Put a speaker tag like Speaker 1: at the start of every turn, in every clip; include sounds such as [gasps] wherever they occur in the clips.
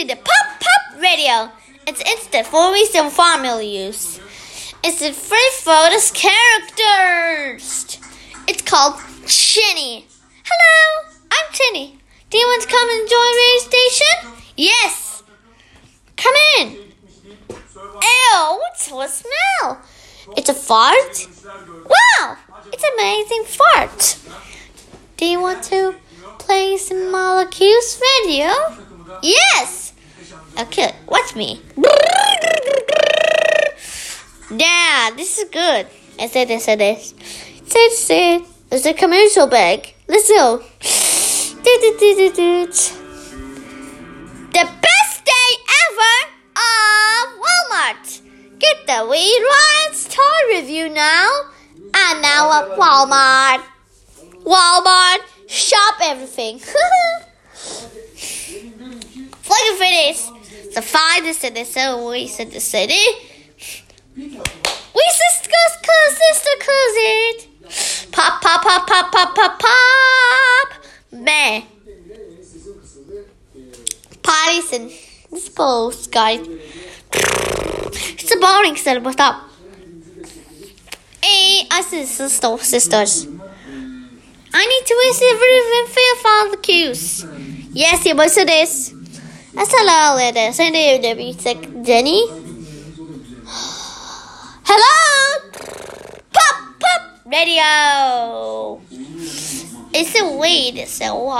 Speaker 1: to the Pop Pop Radio. It's instant for recent family use. It's a free photos characters. It's called Chinny. Hello, I'm Chinny. Do you want to come and join radio station? Yes. Come in. Ew, what's what smell? It's a fart? Wow, it's amazing fart. Do you want to play some molecules radio? Yes. Okay, watch me. Yeah, this is good. I said this, I said this. Said, said. It's a commercial bag. Let's go. The best day ever of Walmart. Get the We Rides toy review now. And now at Walmart. Walmart, shop everything. [laughs] For this. The finest in the city, in the city. We sister close, sister close it. Pop, pop, pop, pop, pop, pop, pop. Man. Parties and dispose, guys. It's a boring set, but up. Hey, I see sister, sisters. I need to receive and fill all the cues. Yes, you must do this. That's hello, ladies. I need to be sick, Jenny. [gasps] Hello? Pop, pop, radio. It's a weed, so.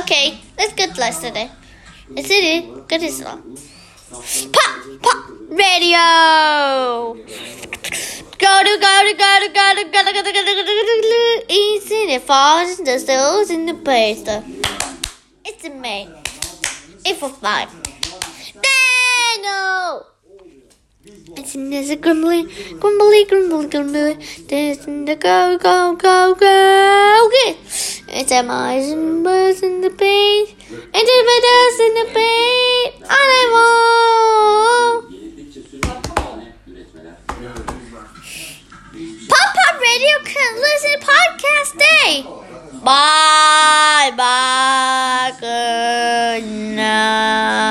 Speaker 1: Okay, let's get to today. Is it good as well? Pop, pop, radio. Go to, go to, go to, go to, go to, go to, go to, go to, go to, easy, the falls, the souls, and the paste. It's a May. Eight for five. Dano! It's in this grumbly, grumbly, grumbly, grumbly. This in the go, go, go, go. Okay. It's a mice and birds in the page. And the dust in the page. Animal. Pop Pop Radio can listen to podcast day. Bye. no.